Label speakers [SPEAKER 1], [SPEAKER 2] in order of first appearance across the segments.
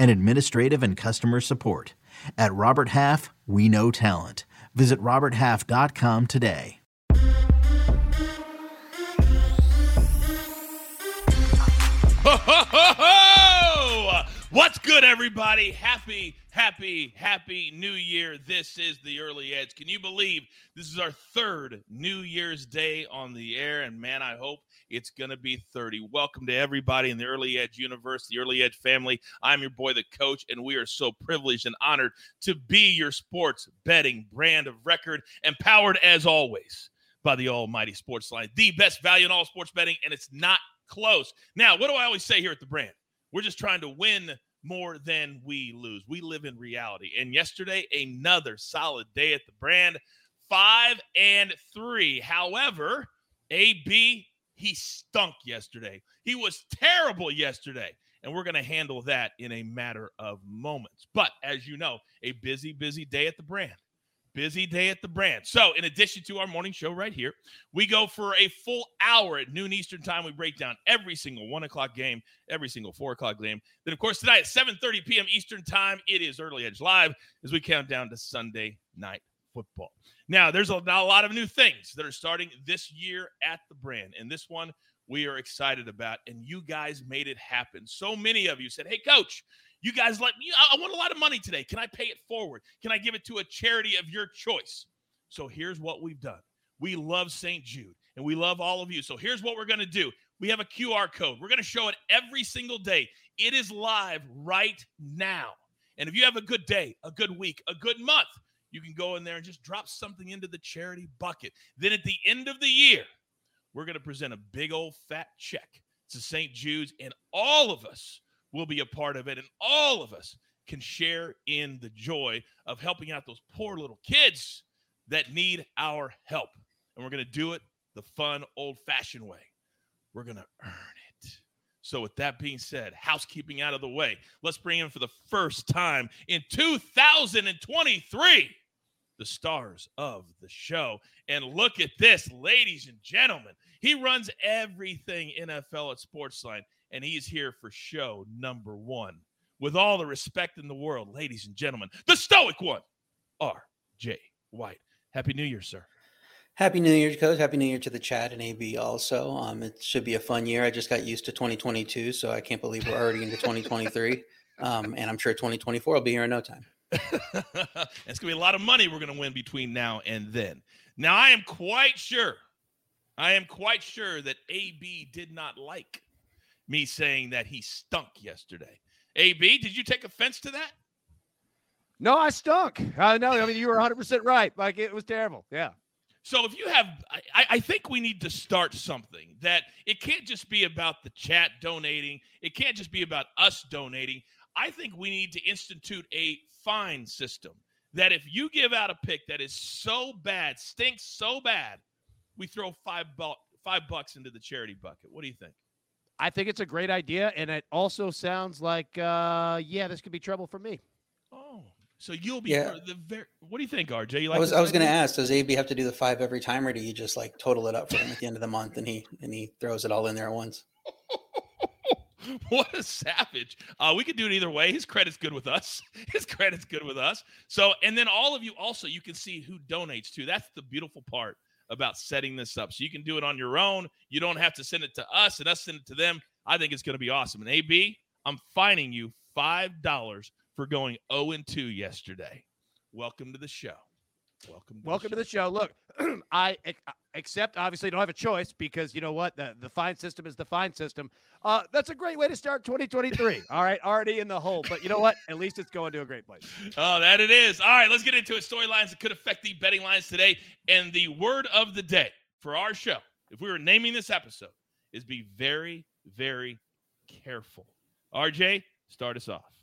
[SPEAKER 1] and administrative and customer support. At Robert Half, we know talent. Visit RobertHalf.com today.
[SPEAKER 2] Ho, ho, ho, ho! What's good, everybody? Happy, happy, happy New Year. This is the Early Edge. Can you believe this is our third New Year's Day on the air? And man, I hope it's going to be 30. Welcome to everybody in the Early Edge universe, the Early Edge family. I'm your boy, the coach, and we are so privileged and honored to be your sports betting brand of record, empowered as always by the Almighty Sports Line, the best value in all sports betting, and it's not close. Now, what do I always say here at the brand? We're just trying to win more than we lose. We live in reality. And yesterday, another solid day at the brand, five and three. However, AB, he stunk yesterday. He was terrible yesterday. And we're going to handle that in a matter of moments. But as you know, a busy, busy day at the brand. Busy day at the brand. So, in addition to our morning show right here, we go for a full hour at noon Eastern time. We break down every single one o'clock game, every single four o'clock game. Then, of course, tonight at 7 30 p.m. Eastern time, it is Early Edge Live as we count down to Sunday night football. Now, there's a, a lot of new things that are starting this year at the brand. And this one we are excited about. And you guys made it happen. So many of you said, Hey, coach, you guys let me, I want a lot of money today. Can I pay it forward? Can I give it to a charity of your choice? So here's what we've done. We love St. Jude and we love all of you. So here's what we're going to do. We have a QR code. We're going to show it every single day. It is live right now. And if you have a good day, a good week, a good month, you can go in there and just drop something into the charity bucket. Then at the end of the year, we're going to present a big old fat check to St. Jude's, and all of us will be a part of it, and all of us can share in the joy of helping out those poor little kids that need our help. And we're going to do it the fun, old fashioned way. We're going to earn it. So, with that being said, housekeeping out of the way, let's bring in for the first time in 2023 the stars of the show. And look at this, ladies and gentlemen. He runs everything NFL at Sportsline and he's here for show number one. With all the respect in the world, ladies and gentlemen, the stoic one, R.J. White. Happy New Year, sir.
[SPEAKER 3] Happy New Year, Coach. Happy New Year to the chat and AB also. Um, it should be a fun year. I just got used to 2022, so I can't believe we're already into 2023. Um, and I'm sure 2024 will be here in no time.
[SPEAKER 2] it's going to be a lot of money we're going to win between now and then. Now, I am quite sure, I am quite sure that AB did not like me saying that he stunk yesterday. AB, did you take offense to that?
[SPEAKER 4] No, I stunk. Uh, no, I mean you were 100 percent right. Like it was terrible. Yeah.
[SPEAKER 2] So if you have, I, I, think we need to start something that it can't just be about the chat donating. It can't just be about us donating. I think we need to institute a fine system that if you give out a pick that is so bad, stinks so bad, we throw five bu- five bucks into the charity bucket. What do you think?
[SPEAKER 4] I think it's a great idea, and it also sounds like, uh, yeah, this could be trouble for me.
[SPEAKER 2] Oh, so you'll be yeah. the very. What do you think, RJ? You
[SPEAKER 3] like I was I was going to ask, does AB have to do the five every time, or do you just like total it up for him at the end of the month, and he and he throws it all in there at once?
[SPEAKER 2] what a savage. Uh, we could do it either way. His credit's good with us. His credit's good with us. So, and then all of you also, you can see who donates to. That's the beautiful part about setting this up. So you can do it on your own. You don't have to send it to us and us send it to them. I think it's going to be awesome. And AB, I'm fining you $5 for going 0 and 2 yesterday. Welcome to the show. Welcome.
[SPEAKER 4] Welcome to the show. Look, I accept obviously don't have a choice because you know what the the fine system is the fine system. Uh, that's a great way to start 2023. All right, already in the hole, but you know what? At least it's going to a great place.
[SPEAKER 2] Oh, that it is. All right, let's get into it. Storylines that could affect the betting lines today, and the word of the day for our show, if we were naming this episode, is be very, very careful. RJ, start us off.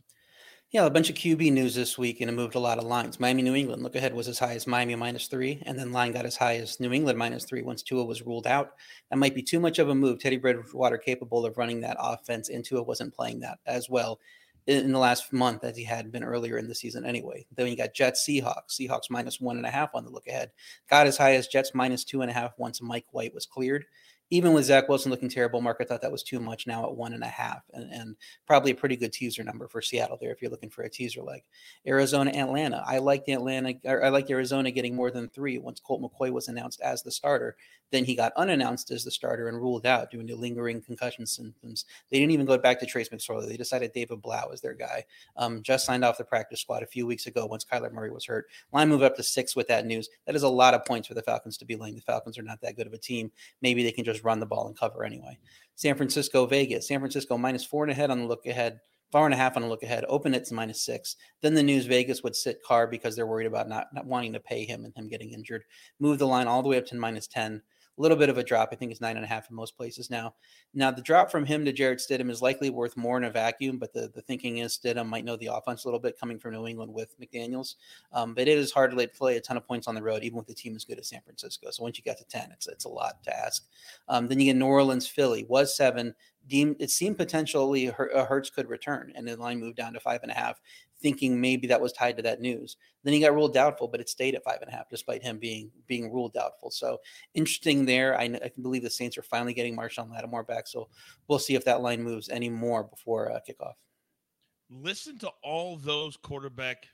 [SPEAKER 3] Yeah, a bunch of QB news this week, and it moved a lot of lines. Miami, New England, look ahead was as high as Miami minus three, and then line got as high as New England minus three once Tua was ruled out. That might be too much of a move. Teddy Bridgewater, capable of running that offense into it, wasn't playing that as well in the last month as he had been earlier in the season anyway. Then you got Jets, Seahawks, Seahawks minus one and a half on the look ahead. Got as high as Jets minus two and a half once Mike White was cleared even with Zach Wilson looking terrible, Mark, I thought that was too much now at one and a half, and, and probably a pretty good teaser number for Seattle there if you're looking for a teaser leg. Arizona, Atlanta. I like the Atlanta. I like Arizona getting more than three once Colt McCoy was announced as the starter. Then he got unannounced as the starter and ruled out due to lingering concussion symptoms. They didn't even go back to Trace McSorley. They decided David Blough is their guy. Um, just signed off the practice squad a few weeks ago once Kyler Murray was hurt. Line move up to six with that news. That is a lot of points for the Falcons to be laying. The Falcons are not that good of a team. Maybe they can just run the ball and cover anyway. San Francisco, Vegas. San Francisco minus four and a half on the look ahead four and a half on the look ahead. Open it's minus six. Then the news Vegas would sit Carr because they're worried about not, not wanting to pay him and him getting injured. Move the line all the way up to minus 10 a little bit of a drop. I think it's nine and a half in most places now. Now, the drop from him to Jarrett Stidham is likely worth more in a vacuum, but the, the thinking is Stidham might know the offense a little bit coming from New England with McDaniels. Um, but it is hard to play a ton of points on the road, even with the team as good as San Francisco. So once you get to 10, it's, it's a lot to ask. Um, then you get New Orleans, Philly, was seven. Deemed, it seemed potentially uh, Hurts could return, and the line moved down to five and a half thinking maybe that was tied to that news. Then he got ruled doubtful, but it stayed at five and a half despite him being being ruled doubtful. So interesting there. I, I can believe the Saints are finally getting Marshon Lattimore back. So we'll see if that line moves any more before uh, kickoff.
[SPEAKER 2] Listen to all those quarterback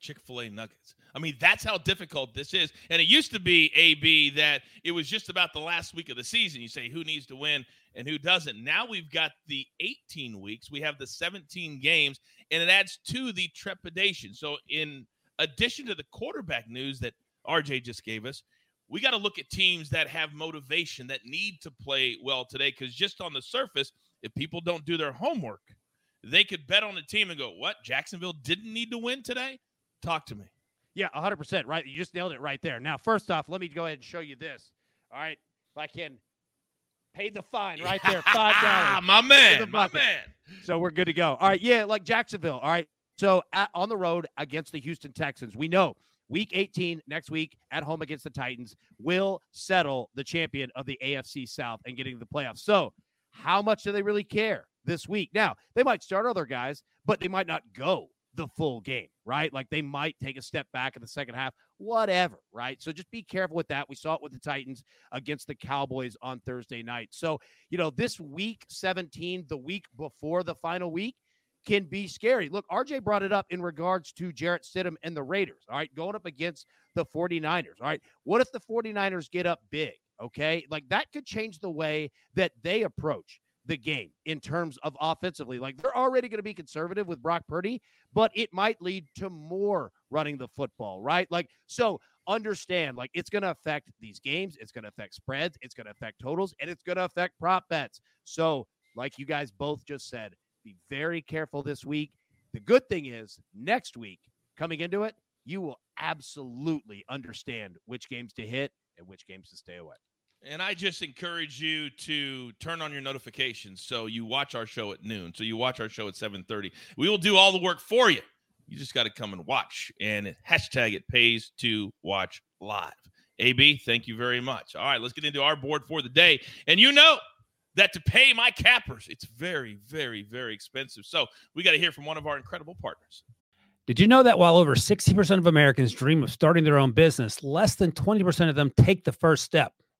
[SPEAKER 2] Chick fil A nuggets. I mean, that's how difficult this is. And it used to be, AB, that it was just about the last week of the season. You say who needs to win and who doesn't. Now we've got the 18 weeks, we have the 17 games, and it adds to the trepidation. So, in addition to the quarterback news that RJ just gave us, we got to look at teams that have motivation that need to play well today because just on the surface, if people don't do their homework, they could bet on the team and go, What? Jacksonville didn't need to win today? Talk to me.
[SPEAKER 4] Yeah, 100%. Right. You just nailed it right there. Now, first off, let me go ahead and show you this. All right. If I can pay the fine right there, $5.
[SPEAKER 2] Ah, my man. My man.
[SPEAKER 4] So we're good to go. All right. Yeah, like Jacksonville. All right. So at, on the road against the Houston Texans, we know week 18 next week at home against the Titans will settle the champion of the AFC South and getting the playoffs. So, how much do they really care this week? Now, they might start other guys, but they might not go the full game, right? Like they might take a step back in the second half, whatever, right? So just be careful with that. We saw it with the Titans against the Cowboys on Thursday night. So, you know, this week 17, the week before the final week, can be scary. Look, RJ brought it up in regards to Jarrett Stidham and the Raiders, all right, going up against the 49ers, all right? What if the 49ers get up big, okay? Like that could change the way that they approach the game in terms of offensively. Like they're already going to be conservative with Brock Purdy, but it might lead to more running the football, right? Like, so understand, like, it's going to affect these games. It's going to affect spreads. It's going to affect totals, and it's going to affect prop bets. So, like you guys both just said, be very careful this week. The good thing is, next week, coming into it, you will absolutely understand which games to hit and which games to stay away.
[SPEAKER 2] And I just encourage you to turn on your notifications so you watch our show at noon. So you watch our show at 7:30. We will do all the work for you. You just got to come and watch. And hashtag it pays to watch live. AB, thank you very much. All right, let's get into our board for the day. And you know that to pay my cappers, it's very, very, very expensive. So we got to hear from one of our incredible partners.
[SPEAKER 5] Did you know that while over 60% of Americans dream of starting their own business, less than 20% of them take the first step?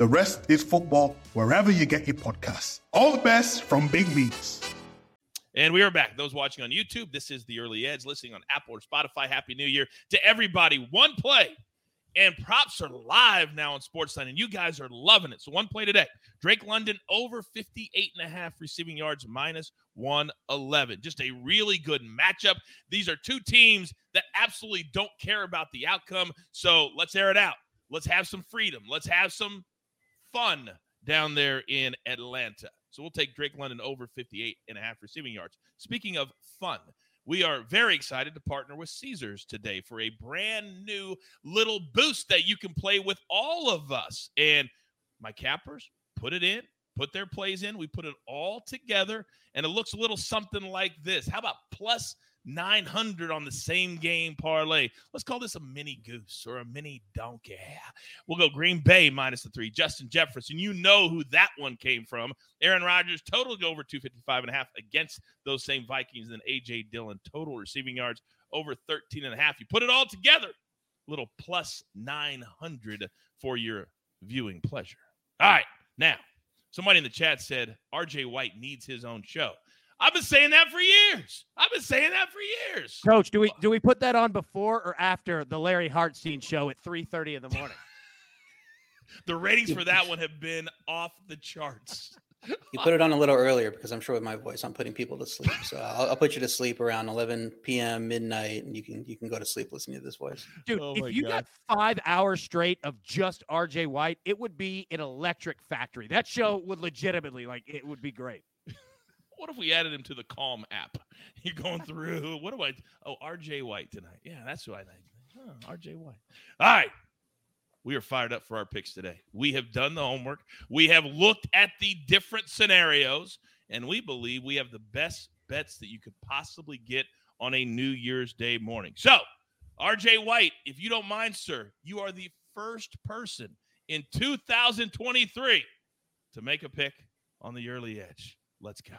[SPEAKER 6] The Rest is Football wherever you get your podcasts. All the best from Big Meats.
[SPEAKER 2] And we are back. Those watching on YouTube, this is the Early Edge, listening on Apple or Spotify. Happy New Year to everybody. One play and props are live now on Sportsline, and you guys are loving it. So one play today. Drake London over 58 and a half receiving yards, minus 111. Just a really good matchup. These are two teams that absolutely don't care about the outcome. So let's air it out. Let's have some freedom. Let's have some fun down there in Atlanta. So we'll take Drake London over 58 and a half receiving yards. Speaking of fun, we are very excited to partner with Caesars today for a brand new little boost that you can play with all of us. And my cappers put it in, put their plays in. We put it all together, and it looks a little something like this. How about plus 900 on the same game parlay. Let's call this a mini goose or a mini donkey. We'll go Green Bay minus the three. Justin Jefferson, you know who that one came from. Aaron Rodgers, total go over 255 and a half against those same Vikings. And then A.J. Dillon, total receiving yards over 13 and a half. You put it all together, little plus 900 for your viewing pleasure. All right, now, somebody in the chat said RJ White needs his own show. I've been saying that for years. I've been saying that for years.
[SPEAKER 4] Coach, do we do we put that on before or after the Larry Hartstein show at 3:30 in the morning?
[SPEAKER 2] the ratings for that one have been off the charts.
[SPEAKER 3] You put it on a little earlier because I'm sure with my voice I'm putting people to sleep. So I'll, I'll, put you to sleep around 11 p.m. midnight, and you can you can go to sleep listening to this voice.
[SPEAKER 4] Dude, oh if you God. got five hours straight of just R.J. White, it would be an electric factory. That show would legitimately like it would be great.
[SPEAKER 2] What if we added him to the Calm app? You're going through. What do I? Oh, R.J. White tonight. Yeah, that's who I think. Huh, R.J. White. All right. We are fired up for our picks today. We have done the homework. We have looked at the different scenarios, and we believe we have the best bets that you could possibly get on a New Year's Day morning. So, RJ White, if you don't mind, sir, you are the first person in 2023 to make a pick on the early edge. Let's go.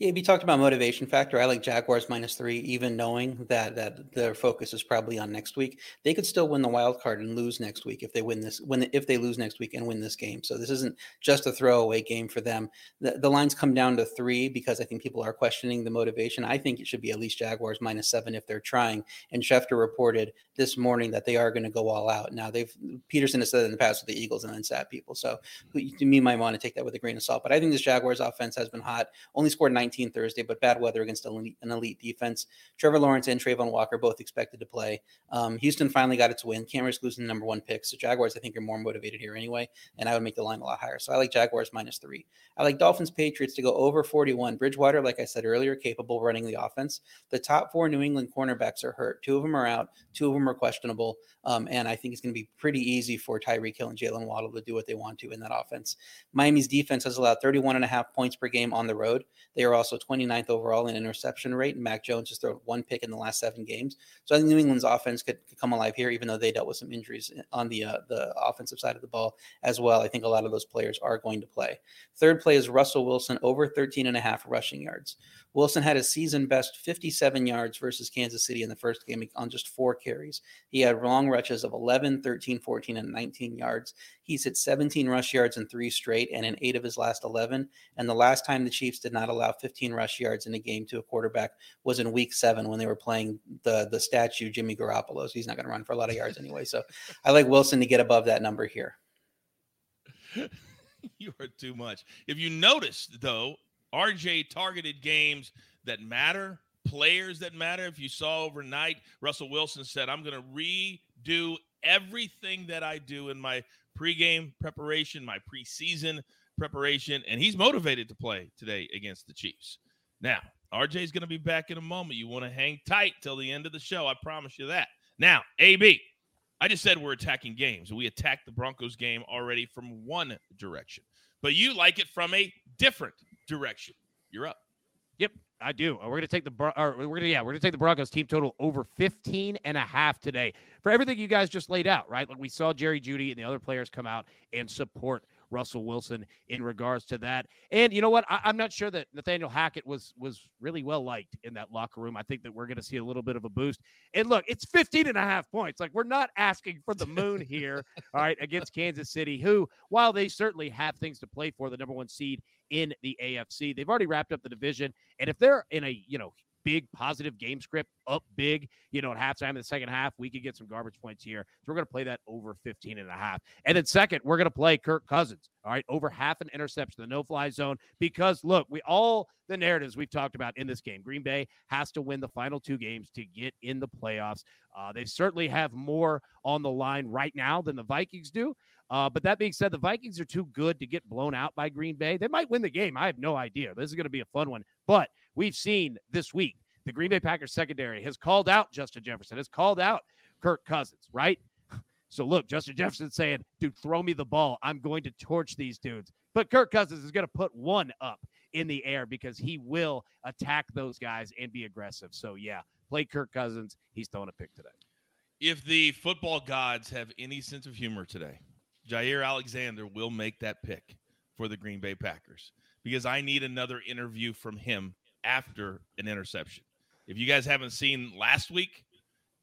[SPEAKER 3] Yeah, you talked about motivation factor. I like Jaguars minus three, even knowing that that their focus is probably on next week. They could still win the wild card and lose next week if they win this. When if they lose next week and win this game, so this isn't just a throwaway game for them. The, the lines come down to three because I think people are questioning the motivation. I think it should be at least Jaguars minus seven if they're trying. And Schefter reported this morning that they are going to go all out. Now they've Pederson has said in the past with the Eagles and then sat people. So to me, might want to take that with a grain of salt. But I think this Jaguars offense has been hot. Only scored 19 19 Thursday, but bad weather against an elite, defense. Trevor Lawrence and Travon Walker both expected to play. Um, Houston finally got its win. Can't losing the number one pick. So Jaguars, I think, are more motivated here anyway, and I would make the line a lot higher. So I like Jaguars minus three. I like Dolphins Patriots to go over 41. Bridgewater, like I said earlier, capable running the offense. The top four New England cornerbacks are hurt. Two of them are out. Two of them are questionable. Um, and I think it's going to be pretty easy for Tyreek Hill and Jaylen Waddle to do what they want to in that offense. Miami's defense has allowed 31 and a half points per game on the road. They are also 29th overall in interception rate. And Mac Jones has thrown one pick in the last seven games. So I think New England's offense could, could come alive here, even though they dealt with some injuries on the uh, the offensive side of the ball as well. I think a lot of those players are going to play. Third play is Russell Wilson over 13 and a half rushing yards. Wilson had a season best 57 yards versus Kansas City in the first game on just four carries. He had long rushes of 11, 13, 14, and 19 yards. He's hit 17 rush yards in three straight and in eight of his last 11. And the last time the Chiefs did not allow 15 rush yards in a game to a quarterback was in week seven when they were playing the, the statue Jimmy Garoppolo. So he's not going to run for a lot of yards anyway. So I like Wilson to get above that number here.
[SPEAKER 2] you are too much. If you noticed, though, RJ targeted games that matter, players that matter. If you saw overnight, Russell Wilson said, I'm going to redo everything that I do in my pregame preparation, my preseason preparation, and he's motivated to play today against the Chiefs. Now, RJ's going to be back in a moment. You want to hang tight till the end of the show. I promise you that. Now, AB, I just said we're attacking games. We attacked the Broncos game already from one direction, but you like it from a different direction. You're up.
[SPEAKER 4] Yep, I do. Uh, we're going to take the or we're going to yeah, we're going to take the Broncos team total over 15 and a half today. For everything you guys just laid out, right? Like we saw Jerry Jeudy and the other players come out and support Russell Wilson in regards to that. And you know what? I, am not sure that Nathaniel Hackett was was really well liked in that locker room. I think that we're going to see a little bit of a boost. And look, it's 15 and a half points. Like we're not asking for the moon here, all right, against Kansas City, who, while they certainly have things to play for, the number one seed in the AFC, they've already wrapped up the division. And if they're in a, you know, big positive game script up big, you know, at halftime in the second half, we could get some garbage points here. So we're going to play that over 15 and a half. And then second, we're going to play Kirk Cousins. All right, over half an interception, the no-fly zone. Because look, we all the narratives we've talked about in this game. Green Bay has to win the final two games to get in the playoffs. Uh, they certainly have more on the line right now than the Vikings do. Uh, but that being said, the Vikings are too good to get blown out by Green Bay. They might win the game. I have no idea. This is going to be a fun one. But we've seen this week the Green Bay Packers secondary has called out Justin Jefferson, has called out Kirk Cousins, right? So look, Justin Jefferson saying, dude, throw me the ball. I'm going to torch these dudes. But Kirk Cousins is going to put one up in the air because he will attack those guys and be aggressive. So yeah, play Kirk Cousins. He's throwing a pick today.
[SPEAKER 2] If the football gods have any sense of humor today, Jaire Alexander will make that pick for the Green Bay Packers because I need another interview from him after an interception. If you guys haven't seen last week,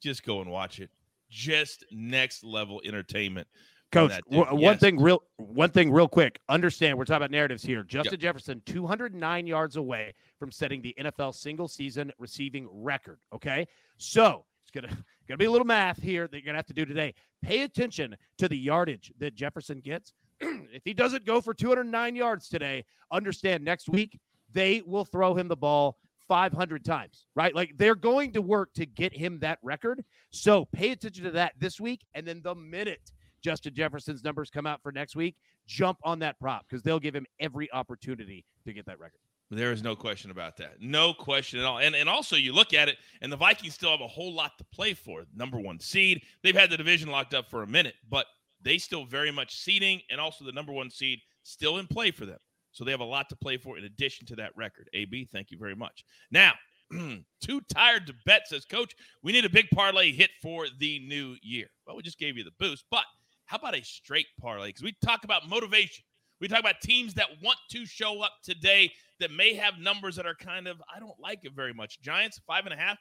[SPEAKER 2] just go and watch it. Just next level entertainment.
[SPEAKER 4] Coach, one yes. thing real one thing real quick. Understand we're talking about narratives here. Justin yep. Jefferson 209 yards away from setting the NFL single season receiving record, okay? So, it's going to going to be a little math here that you're going to have to do today. Pay attention to the yardage that Jefferson gets. if he doesn't go for 209 yards today, understand next week they will throw him the ball 500 times, right? Like they're going to work to get him that record. So pay attention to that this week. And then the minute Justin Jefferson's numbers come out for next week, jump on that prop because they'll give him every opportunity to get that record.
[SPEAKER 2] There is no question about that. No question at all. And and also you look at it, and the Vikings still have a whole lot to play for. Number one seed. They've had the division locked up for a minute, but they still very much seeding and also the number one seed still in play for them. So they have a lot to play for in addition to that record. AB, thank you very much. Now, too tired to bet, says coach. We need a big parlay hit for the new year. Well, we just gave you the boost, but how about a straight parlay? Because we talk about motivation. We talk about teams that want to show up today that may have numbers that are kind of, I don't like it very much. Giants, five and a half.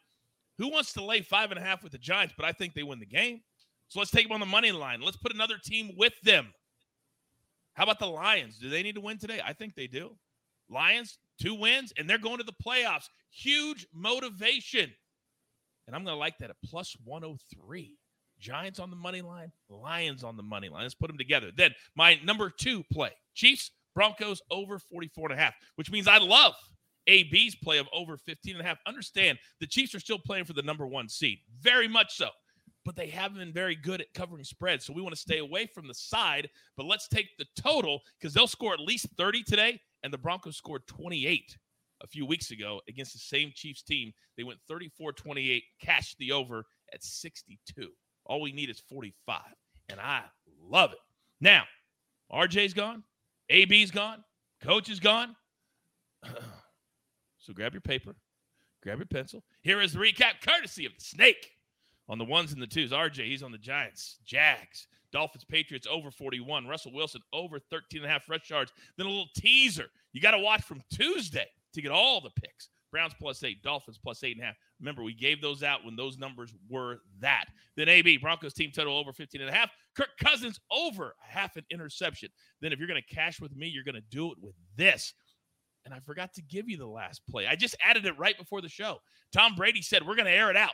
[SPEAKER 2] Who wants to lay five and a half with the Giants? But I think they win the game. So let's take them on the money line. Let's put another team with them. How about the Lions? Do they need to win today? I think they do. Lions, two wins, and they're going to the playoffs. Huge motivation. And I'm going to like that at plus 103. Giants on the money line, Lions on the money line. Let's put them together. Then my number two play Chiefs, Broncos over 44 and a half, which means I love AB's play of over 15 and a half. Understand the Chiefs are still playing for the number one seed, very much so but they haven't been very good at covering spreads. So we want to stay away from the side, but let's take the total because they'll score at least 30 today. And the Broncos scored 28 a few weeks ago against the same Chiefs team. They went 34 28, cashed the over at 62. All we need is 45. And I love it. Now, RJ's gone, AB's gone, coach is gone. so grab your paper, grab your pencil. Here is the recap courtesy of the snake on the ones and the twos. RJ, he's on the Giants, Jags, Dolphins, Patriots over 41. Russell Wilson over 13 and a half rush yards. Then a little teaser. You got to watch from Tuesday to get all the picks. Browns plus eight, Dolphins plus eight and a half. Remember, we gave those out when those numbers were that. Then AB, Broncos team total over 15 and a half. Kirk Cousins over half an interception. Then if you're going to cash with me, you're going to do it with this. And I forgot to give you the last play. I just added it right before the show. Tom Brady said, We're going to air it out.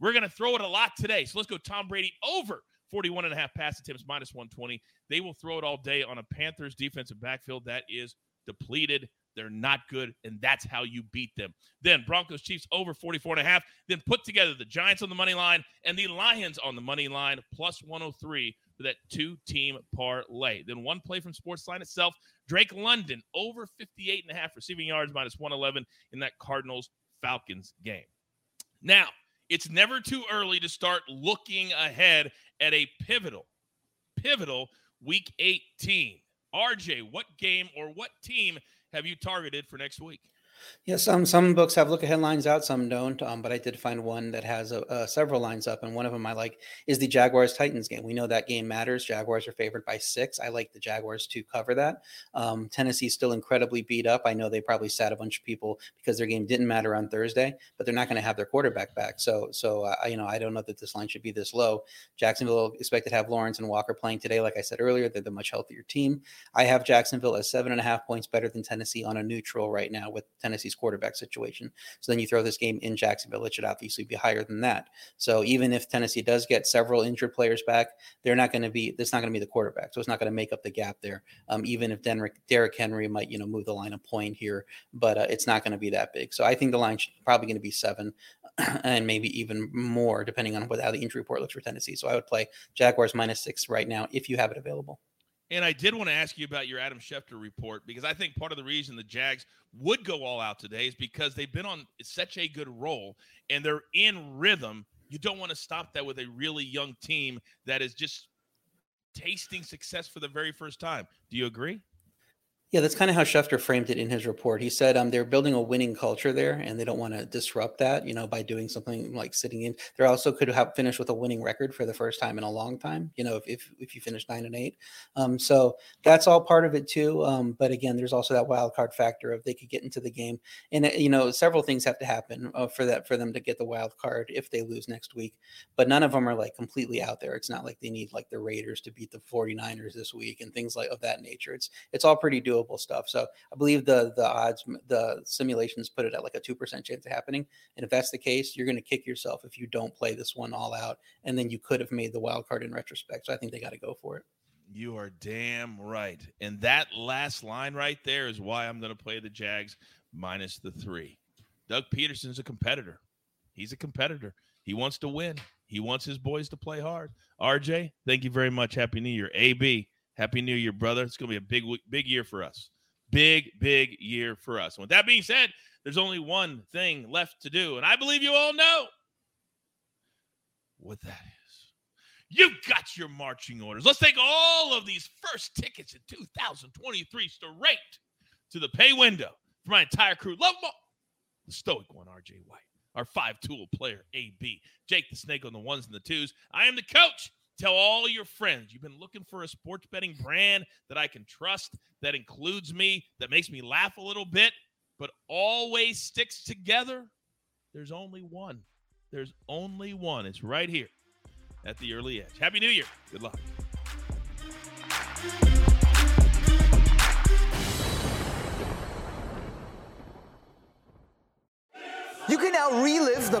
[SPEAKER 2] We're going to throw it a lot today. So let's go Tom Brady over 41 and a half pass attempts minus 120. They will throw it all day on a Panthers defensive backfield that is depleted. They're not good, and that's how you beat them. Then Broncos Chiefs over 44 and a half. Then put together the Giants on the money line and the Lions on the money line plus 103 for that two team parlay. Then one play from Sportsline itself Drake London over 58 and a half receiving yards minus 111 in that Cardinals Falcons game. Now, it's never too early to start looking ahead at a pivotal, pivotal week 18. RJ, what game or what team have you targeted for next week?
[SPEAKER 3] Yeah, some some books have look ahead lines out, some don't. Um, but I did find one that has a, a several lines up, and one of them I like is the Jaguars Titans game. We know that game matters. Jaguars are favored by six. I like the Jaguars to cover that. Um, Tennessee's still incredibly beat up. I know they probably sat a bunch of people because their game didn't matter on Thursday, but they're not going to have their quarterback back. So so uh, you know I don't know that this line should be this low. Jacksonville expected to have Lawrence and Walker playing today. Like I said earlier, they're the much healthier team. I have Jacksonville as seven and a half points better than Tennessee on a neutral right now with Tennessee's quarterback situation. So then you throw this game in Jacksonville, it should obviously be higher than that. So even if Tennessee does get several injured players back, they're not going to be. That's not going to be the quarterback, so it's not going to make up the gap there. Um, even if Denrick, Derrick Henry might you know move the line a point here, but uh, it's not going to be that big. So I think the line should probably going to be seven, and maybe even more depending on what how the injury report looks for Tennessee. So I would play Jaguars minus six right now if you have it available.
[SPEAKER 2] And I did want to ask you about your Adam Schefter report because I think part of the reason the Jags would go all out today is because they've been on such a good roll and they're in rhythm. You don't want to stop that with a really young team that is just tasting success for the very first time. Do you agree?
[SPEAKER 3] Yeah, that's kind of how Schefter framed it in his report. He said um, they're building a winning culture there, and they don't want to disrupt that, you know, by doing something like sitting in. They also could have finished with a winning record for the first time in a long time, you know, if if, if you finish nine and eight. Um, so that's all part of it too. Um, but again, there's also that wild card factor of they could get into the game, and uh, you know, several things have to happen uh, for that for them to get the wild card if they lose next week. But none of them are like completely out there. It's not like they need like the Raiders to beat the 49ers this week and things like of that nature. It's it's all pretty doable doable stuff. So I believe the the odds, the simulations put it at like a two percent chance of happening. And if that's the case, you're going to kick yourself if you don't play this one all out, and then you could have made the wild card in retrospect. So I think they got to go for it.
[SPEAKER 2] You are damn right. And that last line right there is why I'm going to play the Jags minus the three. Doug Pederson's a competitor. He's a competitor. He wants to win. He wants his boys to play hard. RJ, thank you very much. Happy New Year. AB, Happy New Year, brother. It's going to be a big, big year for us. Big, big year for us. And with that being said, there's only one thing left to do. And I believe you all know what that is. You've got your marching orders. Let's take all of these first tickets in 2023 straight to the pay window for my entire crew. Love them all. The stoic one, RJ White. Our five tool player, AB. Jake the Snake on the ones and the twos. I am the coach. Tell all your friends you've been looking for a sports betting brand that I can trust, that includes me, that makes me laugh a little bit, but always sticks together. There's only one. There's only one. It's right here at the early edge. Happy New Year. Good luck.
[SPEAKER 7] You can now relive the